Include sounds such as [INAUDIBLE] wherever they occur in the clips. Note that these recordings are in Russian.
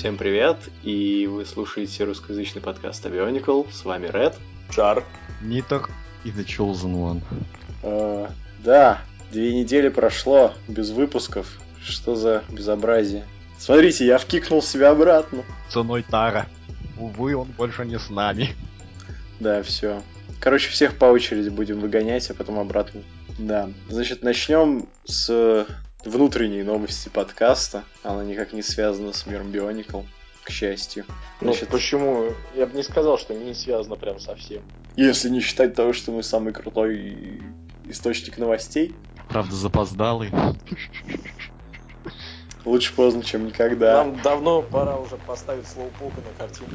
Всем привет, и вы слушаете русскоязычный подкаст Avionical, с вами Ред, Чар, Нитер и The Chosen One. Э, да, две недели прошло без выпусков, что за безобразие. Смотрите, я вкикнул себя обратно. Ценой Тара. Увы, он больше не с нами. Да, все. Короче, всех по очереди будем выгонять, а потом обратно. Да. Значит, начнем с внутренней новости подкаста. Она никак не связана с миром Bionicle, к счастью. Ну, Значит, почему? Я бы не сказал, что не связано прям совсем. если не считать того, что мы самый крутой источник новостей, Правда, запоздалый. лучше поздно, чем никогда. Нам давно пора уже поставить слоупока на картинку.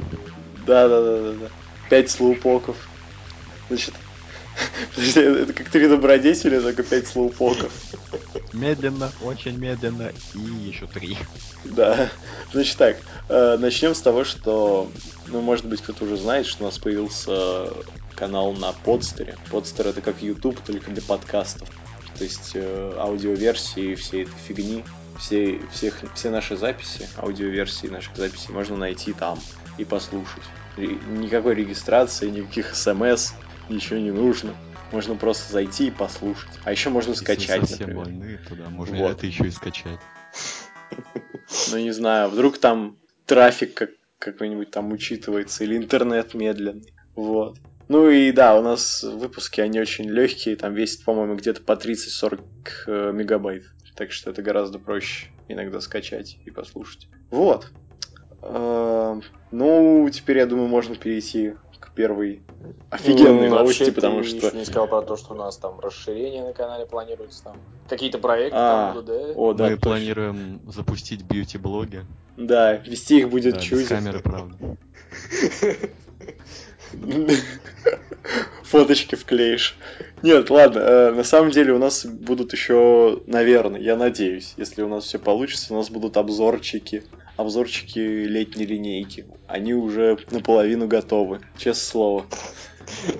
Да, да, да, да, да. Пять слоупоков. Значит, [LAUGHS] это как три добродетели, только пять слоупоков. Медленно, очень медленно и еще три. Да. Значит так, э, начнем с того, что, ну, может быть, кто-то уже знает, что у нас появился канал на подстере. Подстер это как YouTube, только для подкастов. То есть э, аудиоверсии всей этой фигни, все, всех, все наши записи, аудиоверсии наших записей можно найти там и послушать. Ре- никакой регистрации, никаких смс, ничего не нужно. Можно просто зайти и послушать. А еще можно скачать, Если совсем например. больны, то да, можно Вот. это еще и скачать. [LAUGHS] Ну, не знаю, вдруг там трафик как, какой-нибудь там учитывается, или интернет медленный. Вот. Ну и да, у нас выпуски, они очень легкие, там весит, по-моему, где-то по 30-40 э, мегабайт. Так что это гораздо проще иногда скачать и послушать. Вот. Э, Ну, теперь, я думаю, можно перейти к первой офигенной Ну, новости, вообще, потому ты что... еще не сказал про то, что у нас там расширение на канале планируется, там какие-то проекты А, там будут, да? О, да, Мы точно. планируем запустить бьюти-блоги. Да, вести их будет Да, чудо. камеры, правда. [LAUGHS] Фоточки вклеишь. Нет, ладно, э, на самом деле у нас будут еще, наверное, я надеюсь, если у нас все получится, у нас будут обзорчики. Обзорчики летней линейки. Они уже наполовину готовы, честное слово.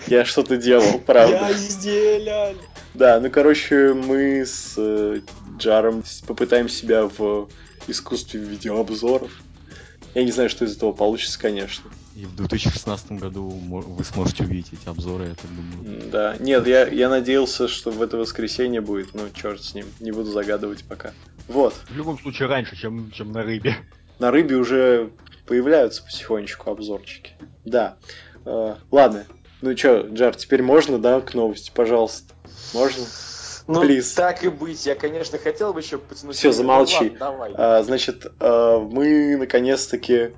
Я что-то делал, правда. Я изделял! Да, ну короче, мы с э, Джаром попытаем себя в искусстве видеообзоров. Я не знаю, что из этого получится, конечно. И в 2016 году вы сможете увидеть эти обзоры, я так думаю. Да, нет, я, я надеялся, что в это воскресенье будет, но черт с ним, не буду загадывать пока. Вот, В любом случае раньше, чем, чем на рыбе. На рыбе уже появляются потихонечку обзорчики. Да, Э, ладно, ну чё, Джар, теперь можно, да, к новости, пожалуйста? Можно? Ну, Please. так и быть. Я, конечно, хотел бы еще потянуть... Время, но замолчи. ладно, давай. А, значит, э, мы наконец-таки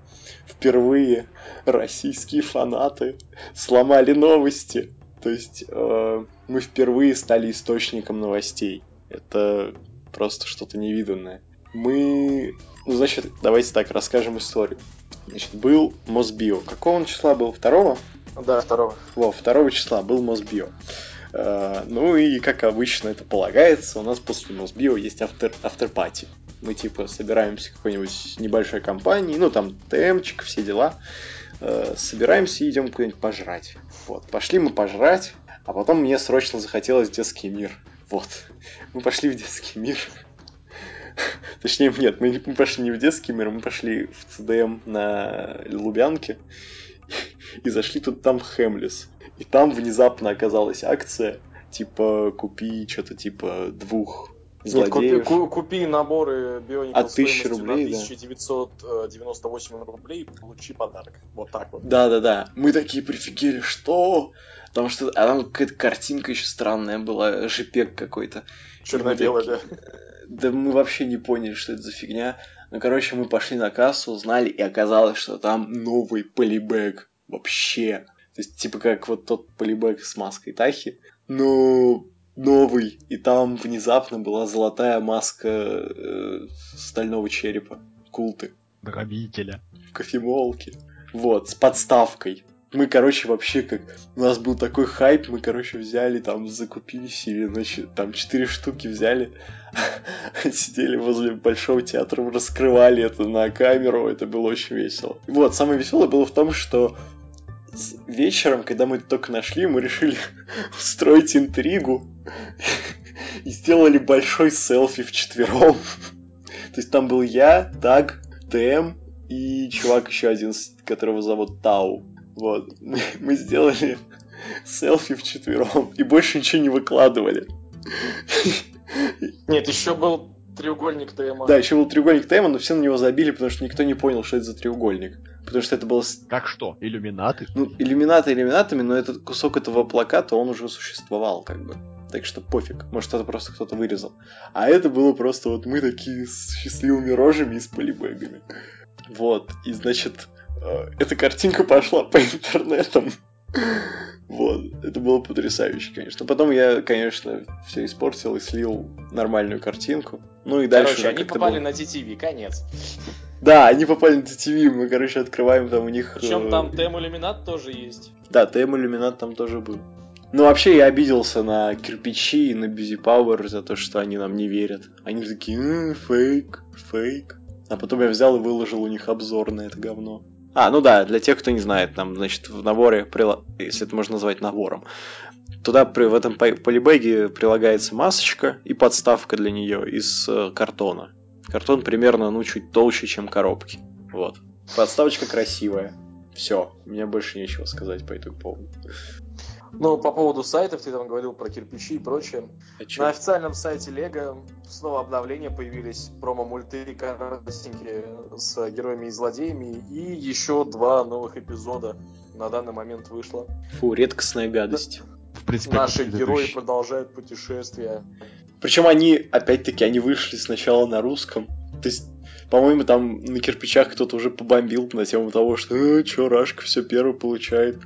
впервые российские фанаты сломали новости. То есть э, мы впервые стали источником новостей. Это просто что-то невиданное. Мы, ну значит, давайте так расскажем историю. Значит, был Мосбио. Какого он числа был? Второго? Да, второго. Во, 2 числа был Мосбио. Э, Ну и, как обычно это полагается, у нас после Мосбио есть автор, авторпати. Мы, типа, собираемся в какой-нибудь небольшой компании, ну, там, ТМчик, все дела. Э, Собираемся и идем куда-нибудь пожрать. Вот, пошли мы пожрать, а потом мне срочно захотелось детский мир. Вот. Мы пошли в детский мир. [LAUGHS] Точнее, нет, мы, не- пошли не в детский мир, мы пошли в ЦДМ на Лубянке [LAUGHS] и зашли тут там в Хемлис. И там внезапно оказалась акция, типа, купи что-то типа двух Нет, купи, злодеев. ку- купи наборы Bionicle От 1000 стоимостью рублей, да. на 1998 рублей, получи подарок. Вот так вот. Да-да-да, мы такие прифигели, что? Потому что, а там какая-то картинка еще странная была, жипек какой-то. Черно-белое, да. Да мы вообще не поняли, что это за фигня. Ну, короче, мы пошли на кассу, узнали, и оказалось, что там новый полибэк. Вообще. То есть, типа, как вот тот полибэк с маской Тахи. Но новый. И там внезапно была золотая маска э, стального черепа. Култы. Дробителя. В кофемолке. Вот, с подставкой. Мы, короче, вообще как... У нас был такой хайп, мы, короче, взяли, там, закупились, или, значит, там, четыре штуки взяли, [LAUGHS] сидели возле Большого театра, раскрывали это на камеру, это было очень весело. Вот, самое веселое было в том, что вечером, когда мы только нашли, мы решили [LAUGHS] устроить интригу [LAUGHS] и сделали большой селфи вчетвером. То есть там был я, Так, ТМ, и чувак еще один, которого зовут Тау. Вот. Мы, сделали селфи вчетвером и больше ничего не выкладывали. Нет, еще был треугольник ТМА. Да, еще был треугольник Тема, но все на него забили, потому что никто не понял, что это за треугольник. Потому что это было Как что? Иллюминаты? Ну, иллюминаты иллюминатами, но этот кусок этого плаката, он уже существовал, как бы. Так что пофиг. Может, это просто кто-то вырезал. А это было просто вот мы такие с счастливыми рожами и с полибэгами. Вот. И, значит, эта картинка пошла по интернетам. Вот. Это было потрясающе, конечно. Потом я, конечно, все испортил и слил нормальную картинку. Ну и дальше Короче, они попали было- на TTV, конец. Да, они попали на TTV, мы, короче, открываем там у них... Причем э, там Тем Иллюминат тоже есть. Да, ТМ иллюминат там тоже был. Ну, вообще, я обиделся на кирпичи и на Бизи Пауэр за то, что они нам не верят. Они такие, «М, фейк, фейк. А потом я взял и выложил у них обзор на это говно. А, ну да, для тех, кто не знает, там, значит, в наборе, если это можно назвать набором, туда при, в этом полибэге прилагается масочка и подставка для нее из э, картона. Картон примерно, ну, чуть толще, чем коробки. Вот. Подставочка красивая. Все, меня больше нечего сказать по этому поводу. Ну, по поводу сайтов, ты там говорил про кирпичи и прочее. А чё? На официальном сайте Лего снова обновления появились промо-мульты коротенькие с героями и злодеями, и еще два новых эпизода на данный момент вышло. Фу, редкостная гадость. В принципе, Наши герои продолжают путешествие. Причем они, опять-таки, они вышли сначала на русском. То есть, по-моему, там на кирпичах кто-то уже побомбил на тему того, что э, чё, Рашка все первый получает.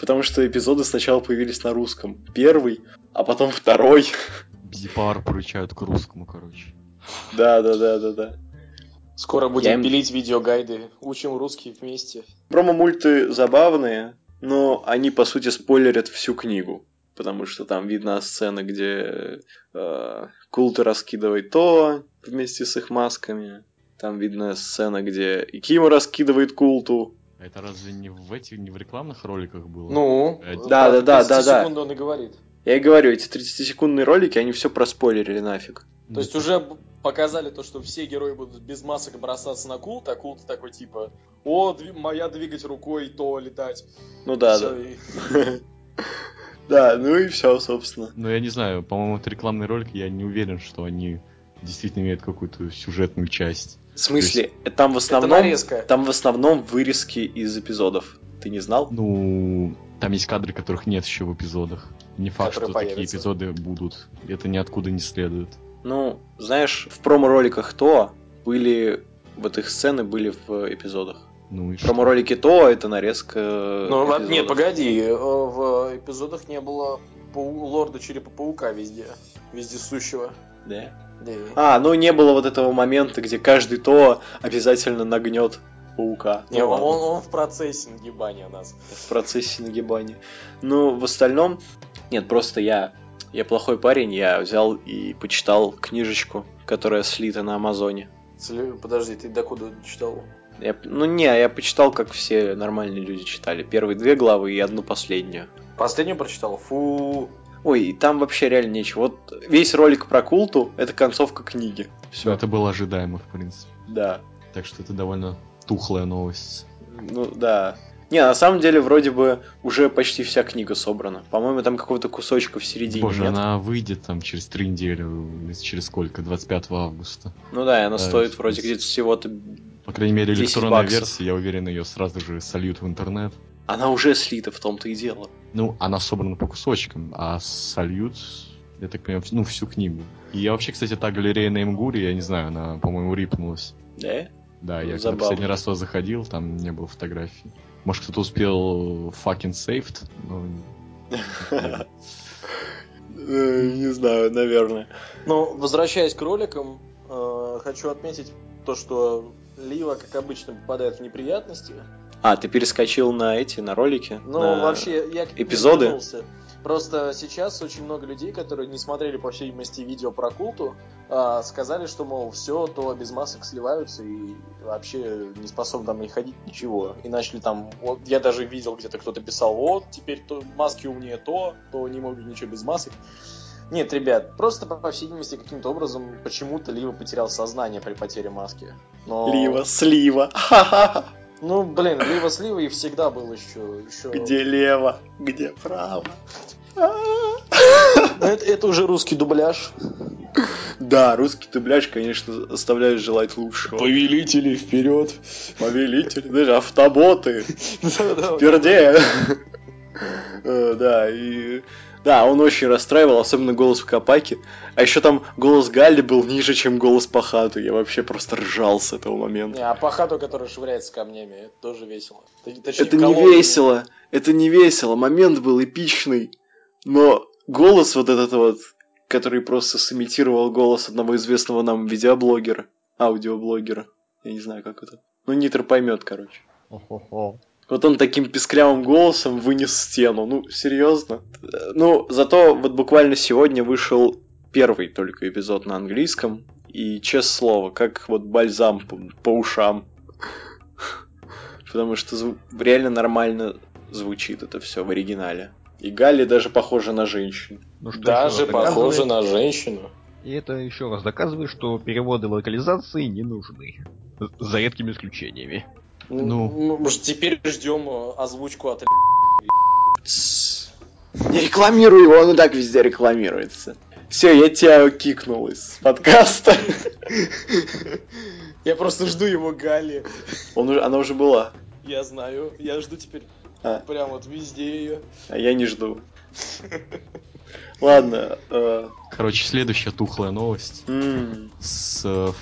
Потому что эпизоды сначала появились на русском. Первый, а потом второй. Бизипар поручают к русскому, короче. Да, да, да, да, да. Скоро Я будем им- пилить видеогайды. Учим русский вместе. Промо-мульты забавные, но они, по сути, спойлерят всю книгу. Потому что там видна сцена, где э, Култа раскидывает то вместе с их масками. Там видна сцена, где и Кима раскидывает Култу. А это разве не в этих, не в рекламных роликах было? Ну, Э, Да, да, да, да, 30 да. секунд он и говорит. Я и говорю, эти 30-секундные ролики, они все проспойлерили нафиг. Ну, То есть уже показали то, что все герои будут без масок бросаться на култ, а култ такой типа, о, дви- моя двигать рукой, то летать. Ну да, Всё, да. и- [LAUGHS] Да, ну и все, собственно. Ну, я не знаю, по-моему, это рекламный ролик, я не уверен, что они действительно имеют какую-то сюжетную часть. В смысле, там в основном... Там в основном вырезки из эпизодов. Ты не знал? Ну, там есть кадры, которых нет еще в эпизодах. Не факт, Которые что такие появятся. эпизоды будут. Это ниоткуда не следует. Ну, знаешь, в промо-роликах то были... Вот их сцены были в эпизодах. Ну и что? Промо-ролики то, это нарезка Ну, эпизодов. нет, погоди, э, в эпизодах не было пау- лорда Черепа-паука везде, вездесущего. Да? Да. А, ну не было вот этого момента, где каждый то обязательно нагнет паука. Не, Ну, он, он- он в процессе нагибания нас. в процессе нагибания. Ну, в остальном, нет, просто я, я плохой парень, я взял и почитал книжечку, которая слита на Амазоне. Подожди, ты докуда читал? Я, ну не, я почитал, как все нормальные люди читали. Первые две главы и одну последнюю. Последнюю прочитал? Фу. Ой, и там вообще реально нечего. Вот весь ролик про культу это концовка книги. Все, это было ожидаемо, в принципе. Да. Так что это довольно тухлая новость. Ну да. Не, на самом деле вроде бы уже почти вся книга собрана. По-моему, там какого-то кусочка в середине Боже, нет. она выйдет там через три недели, или через сколько? 25 августа. Ну да, и она Да, стоит в вроде где-то всего-то... По крайней мере, 10 электронная баксов. версия, я уверен, ее сразу же сольют в интернет. Она уже слита, в том-то и дело. Ну, она собрана по кусочкам, а сольют, я так понимаю, ну, всю книгу. И я вообще, кстати, та галерея на Имгуре, я не знаю, она, по-моему, рипнулась. Да? Да, я когда последний раз туда заходил, там не было фотографий. Может, кто-то успел fucking saved, но... нет. Э, Не знаю, наверное. Ну, возвращаясь к роликам, э, хочу отметить то, что Лива, как обычно, попадает в неприятности. А, ты перескочил на эти, на ролики? Ну, На- вообще, я эпизоды? вернулся. Просто сейчас очень много людей, которые не смотрели, по всей видимости, видео про культу, а, сказали, что, мол, все, то без масок сливаются и вообще не способны там не ходить ничего. И начали там, вот, я даже видел, где-то кто-то писал, вот, теперь то, маски умнее то, то не могут ничего без масок. Нет, ребят, просто по всей видимости каким-то образом почему-то Лива потерял сознание при потере маски. Но... Лива, слива. [LAUGHS] Ну, блин, Лива слива и всегда был еще... еще... Где лево, где право. Ну, Это, это уже русский дубляж. Да, русский дубляж, конечно, оставляет желать лучшего. Повелители, вперед! Повелитель, даже автоботы. Перде. Э, Да, и... Да, он очень расстраивал, особенно голос в Капаке. А еще там голос Галли был ниже, чем голос Пахату. Я вообще просто ржал с этого момента. Не, а Пахату, который швыряется камнями, это тоже весело. Точнее, Это не весело. Это не весело. Момент был эпичный. Но голос вот этот вот, который просто сымитировал голос одного известного нам видеоблогера, аудиоблогера. Я не знаю, как это. Ну, Нитр поймет, короче. Хо-хо-хо. Вот он таким писклявым голосом вынес стену. Ну, серьезно. Ну, зато вот буквально сегодня вышел первый только эпизод на английском. И, честное слово, как вот бальзам по, по ушам. Потому что зву- реально нормально звучит это все в оригинале. И Галли даже похожа на женщину. Ну, что Даже доказывает- на женщину. И это еще раз доказывает, что переводы локализации не нужны. За редкими исключениями. Ну, может, теперь ждем э, озвучку от. Не рекламируй его, он и так везде рекламируется. Все, я тебя кикнул из подкаста. Я просто жду его Гали. Он уже, она уже была, Я знаю. Я жду теперь А. прям вот везде ее. а я не жду. Ладно. э, Короче, следующая тухлая новость м, с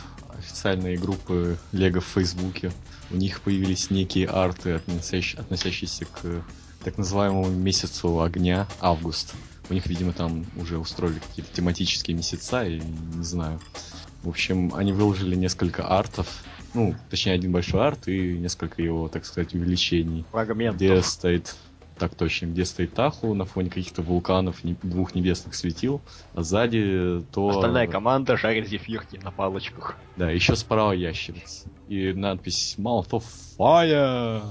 официальной группы Лего в Фейсбуке. У них появились некие арты, относящ- относящиеся к так называемому месяцу огня, август. У них, видимо, там уже устроили какие-то тематические месяца, и не знаю. В общем, они выложили несколько артов, ну, точнее, один большой арт и несколько его, так сказать, увеличений. Где стоит, так точно, где стоит Таху на фоне каких-то вулканов, не- двух небесных светил, а сзади то... Остальная команда жарит зефирки на палочках. Да, еще справа ящерица. И надпись Mouth of Fire.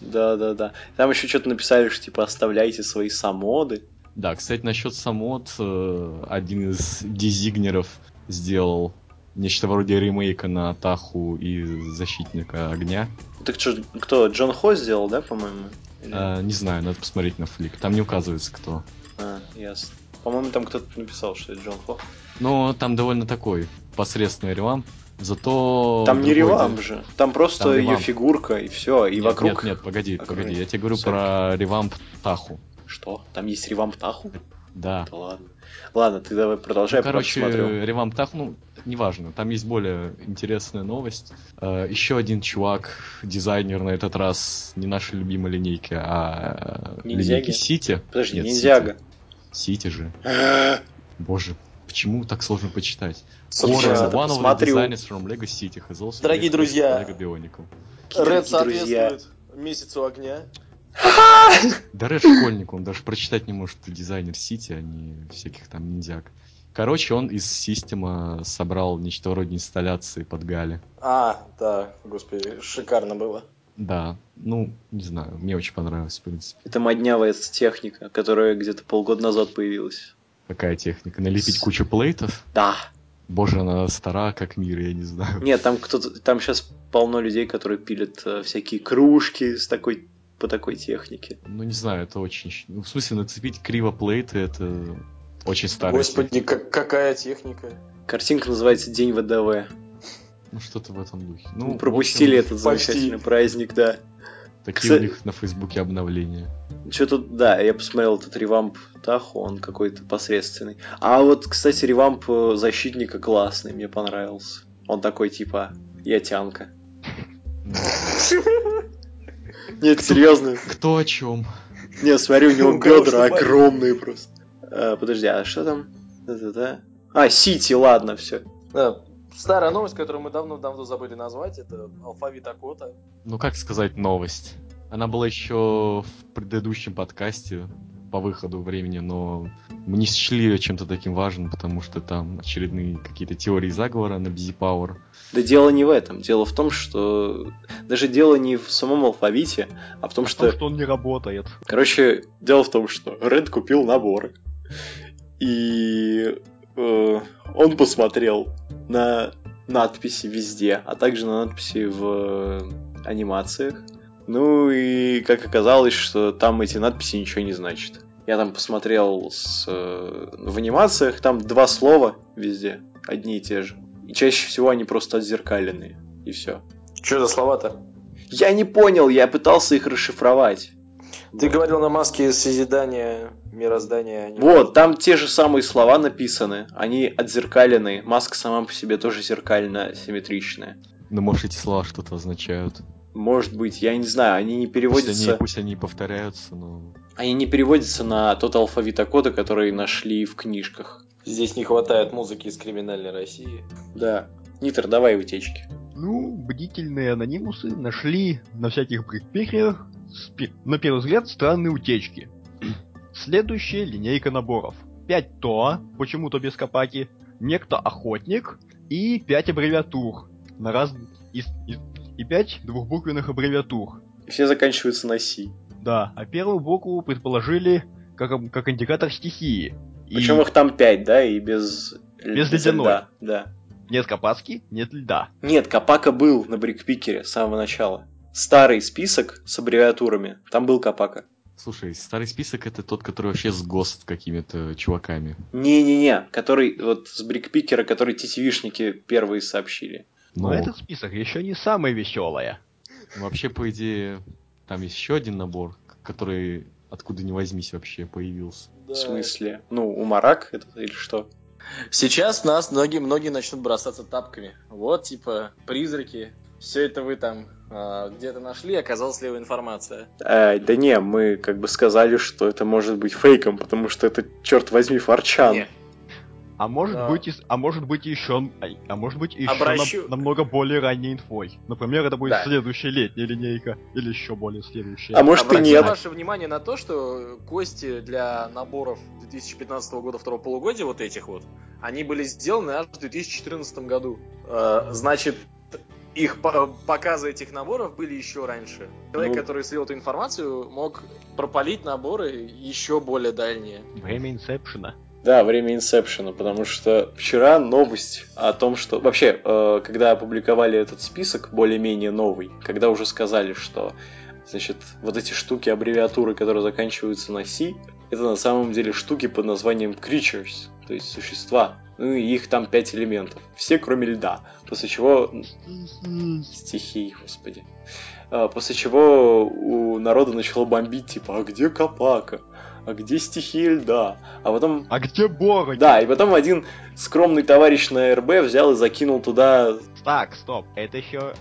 Да, да, да. Там еще что-то написали, что типа оставляйте свои самоды. Да, кстати, насчет самод, э, один из дизигнеров сделал нечто вроде ремейка на Таху и Защитника Огня. Так что, кто? Джон Хо сделал, да, по-моему? Или- Э, не знаю, надо посмотреть на флик. Там не указывается кто. А, ясно. По-моему, там кто-то написал, что это Джон Хо. Но там довольно такой посредственный revamp. Зато... Там не revamp день- же. Там просто Там ее фигурка и все. И Нет, вокруг. Нет, нет, погоди, вокруг- погоди. Я тебе говорю Sorry. про revamp Таху. Что? Там есть revamp Таху? Да. Да ладно. Ладно, ты давай продолжай, Ну, короче, посмотрю. revamp Таху, ну, неважно. Там есть более интересная новость. Э, Еще один чувак, дизайнер на этот раз не нашей любимой линейки, а э, Ниндзяги? линейки Сити. Подожди, Нет, ниндзяга. Сити. Сити же. А, Боже, почему так сложно почитать? Это one of the designers from Lego City has also Дорогие друзья. Lego Bionicle. Друзья. соответствует месяцу огня. Да Ред школьник, он даже прочитать не может, дизайнер Сити, а не всяких там ниндзяк. Короче, он из система собрал нечто вроде инсталляции под Гали. А, да, господи, шикарно было. Да, ну, не знаю, мне очень понравилось, в принципе. Это моднявая техника, которая где-то полгода назад появилась. Какая техника? Налепить кучу плейтов? Да. Боже, она стара, как мир, я не знаю. Нет, там кто-то, там сейчас полно людей, которые пилят э, всякие кружки с такой по такой технике. Ну, не знаю, это очень... Ну, в смысле, нацепить криво плейты, это очень старая Господи, как- какая техника. Картинка называется День ВДВ. Ну, что-то в этом духе. Ну, Ну, пропустили общем, этот замечательный праздник, да. Такие Кстати- у них на Фейсбуке обновления. Что тут, да, я посмотрел этот ревамп Таху, он какой-то посредственный. А вот, кстати, ревамп э, защитника классный, мне понравился. Он такой, типа, я тянка. [LAUGHS] [LAUGHS] Нет, серьезно. Кто о чем? Не, смотри, у него бедра огромные просто. А, подожди, а что там? А, Сити, ладно, все. Старая новость, которую мы давно-давно забыли назвать, это алфавит Акота. Ну, как сказать новость? Она была еще в предыдущем подкасте по выходу времени, но мы не счли ее чем-то таким важным, потому что там очередные какие-то теории заговора на Busy Power. Да дело не в этом. Дело в том, что... Даже дело не в самом алфавите, а в том, что... Потому что он не работает. Короче, дело в том, что Ред купил наборы. И э, он посмотрел на надписи везде, а также на надписи в анимациях. Ну и как оказалось, что там эти надписи ничего не значат. Я там посмотрел с, э, в анимациях, там два слова везде, одни и те же. И чаще всего они просто отзеркаленные. И все. Что за слова-то? Я не понял, я пытался их расшифровать. Ты говорил на маске созидания мироздания. а Вот, там те же самые слова написаны, они отзеркаленные. Маска сама по себе тоже зеркально симметричная. Ну, может, эти слова что-то означают. Может быть, я не знаю, они не Пусть переводятся. они, пусть они повторяются, но... Они не переводятся на тот алфавит кода, который нашли в книжках. Здесь не хватает музыки из криминальной России. Да. Нитр, давай утечки. Ну, бдительные анонимусы нашли на всяких брикбекерах спи- на первый взгляд странные утечки. [CLEARS THROAT] Следующая линейка наборов. 5 ТОА, почему-то без копаки, некто охотник и 5 аббревиатур на раз... и, и, и 5 двухбуквенных аббревиатур. Все заканчиваются на Си. Да, а первую букву предположили как, как индикатор стихии. И Причем их там пять, да, и без... Без ледяной. льда, Да. нет копацки, нет льда. Нет, Капака был на брикпикере с самого начала. Старый список с аббревиатурами. Там был Капака. Слушай, старый список это тот, который вообще с ГОСТ какими-то чуваками. Не-не-не, который вот с брикпикера, который тетивишники первые сообщили. Но Ну, этот список еще не самое веселое. вообще, по идее, там есть еще один набор, который откуда ни возьмись вообще появился. В смысле? Ну, у Марак это или что? Сейчас нас многие, многие начнут бросаться тапками. Вот, типа, призраки. Все это вы там а, где-то нашли, оказалась левая информация. Э, да не, мы как бы сказали, что это может быть фейком, потому что это, черт возьми, Фарчан. Не, А может Да. быть, и а может быть еще, а может быть еще Обращу- нам- намного более ранней инфой. Например, это будет Да. следующая летняя линейка или еще более следующая. А может и Обратим нет. ваше внимание на то, что кости для наборов 2015 года второго полугодия, вот этих вот, они были сделаны аж в 2014 году. Э, Значит, их по- показы этих наборов были еще раньше. Человек, Ну. который слил эту информацию, мог пропалить наборы еще более дальние. Время инсепшена. Да, время инсепшена, потому что вчера новость о том, что... Вообще, э, когда опубликовали этот список, более-менее новый, когда уже сказали, что, значит, вот эти штуки, аббревиатуры, которые заканчиваются на C, это на самом деле штуки под названием creatures, то есть существа. Ну и их там пять элементов. Все, кроме льда. После чего... Стихии, господи. А, После чего у народа начало бомбить, типа, а где Капака? А где стихия льда? А потом А где Бороги? да, и потом один скромный товарищ на РБ взял и закинул туда... Так, стоп, это еще...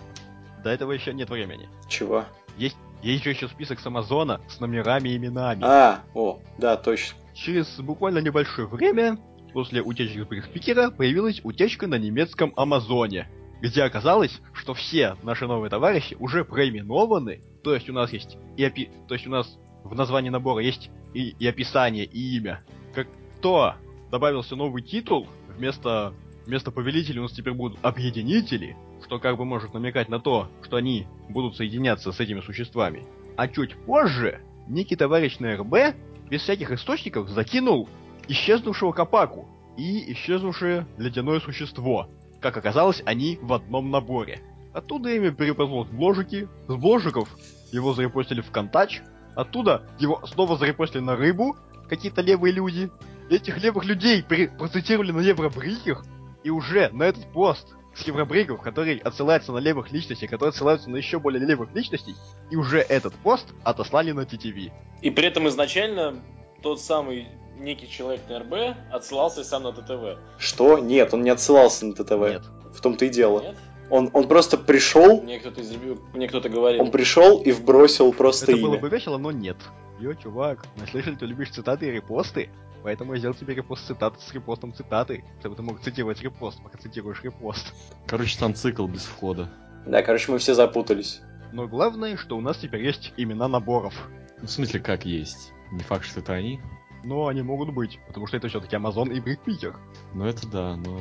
До этого еще нет времени. Чего? Есть, есть же еще список с Амазона с номерами и именами. А, о, да, точно. Через буквально небольшое время после утечки Брикспикера появилась утечка на немецком Амазоне, где оказалось, что все наши новые товарищи уже проименованы, то есть у нас есть и опи... то есть у нас в названии набора есть и, и описание, и имя. Как то добавился новый титул, вместо, вместо повелителей у нас теперь будут объединители, что как бы может намекать на то, что они будут соединяться с этими существами. А чуть позже некий товарищ на РБ без всяких источников закинул исчезнувшего Капаку и исчезнувшее ледяное существо. Как оказалось, они в одном наборе. Оттуда имя переползло с бложики, с бложиков его зарепостили в Контач, оттуда его снова зарепостили на рыбу, какие-то левые люди. Этих левых людей при- процитировали на Евробриках, и уже на этот пост с Евробриков, который отсылается на левых личностей, которые отсылаются на еще более левых личностей, и уже этот пост отослали на TTV. И при этом изначально тот самый некий человек на РБ отсылался сам на ТТВ. Что? Нет, он не отсылался на ТТВ. Нет. В том-то и дело. Нет? Он, он просто пришел, Мне кто-то из мне кто-то говорил. он пришел и вбросил просто Это имя. было бы весело, но нет. Йо, чувак, мы слышали, ты любишь цитаты и репосты, поэтому я сделал тебе репост цитаты с репостом цитаты, чтобы ты мог цитировать репост, пока цитируешь репост. Короче, там цикл без входа. Да, короче, мы все запутались. Но главное, что у нас теперь есть имена наборов. Ну, в смысле, как есть. Не факт, что это они. Но они могут быть, потому что это все-таки Amazon и Брикпикер. Ну, это да, но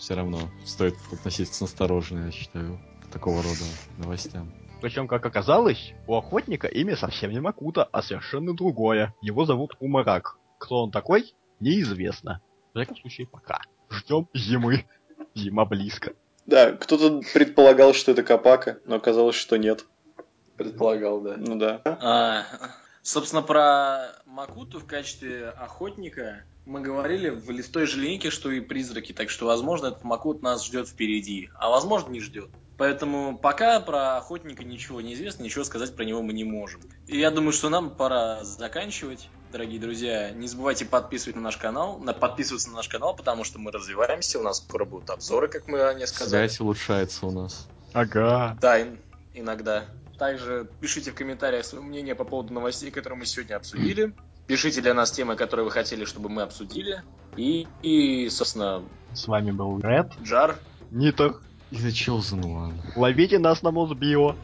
все равно стоит относиться осторожно, я считаю, к такого рода новостям. Причем, как оказалось, у охотника имя совсем не Макута, а совершенно другое. Его зовут Умарак. Кто он такой? неизвестно. В всяком случае, пока. Ждем зимы. Зима близко. Да, кто-то предполагал, что это Капака, но оказалось, что нет. Предполагал, да. Ну да. А, собственно, про Макуту в качестве охотника мы говорили в той же линейке, что и призраки, так что, возможно, этот Макут нас ждет впереди, а возможно, не ждет. Поэтому пока про охотника ничего не известно, ничего сказать про него мы не можем. И я думаю, что нам пора заканчивать. Дорогие друзья, не забывайте подписывать на наш канал, на, подписываться на наш канал, потому что мы развиваемся, у нас скоро будут обзоры, как мы ранее сказали. Связь улучшается у нас. Ага. Да, ин- иногда. Также пишите в комментариях свое мнение по поводу новостей, которые мы сегодня обсудили. Пишите для нас темы, которые вы хотели, чтобы мы обсудили. И, и собственно, С вами был Ред, Джар. Нитер. И One. Ловите нас на Мосбио.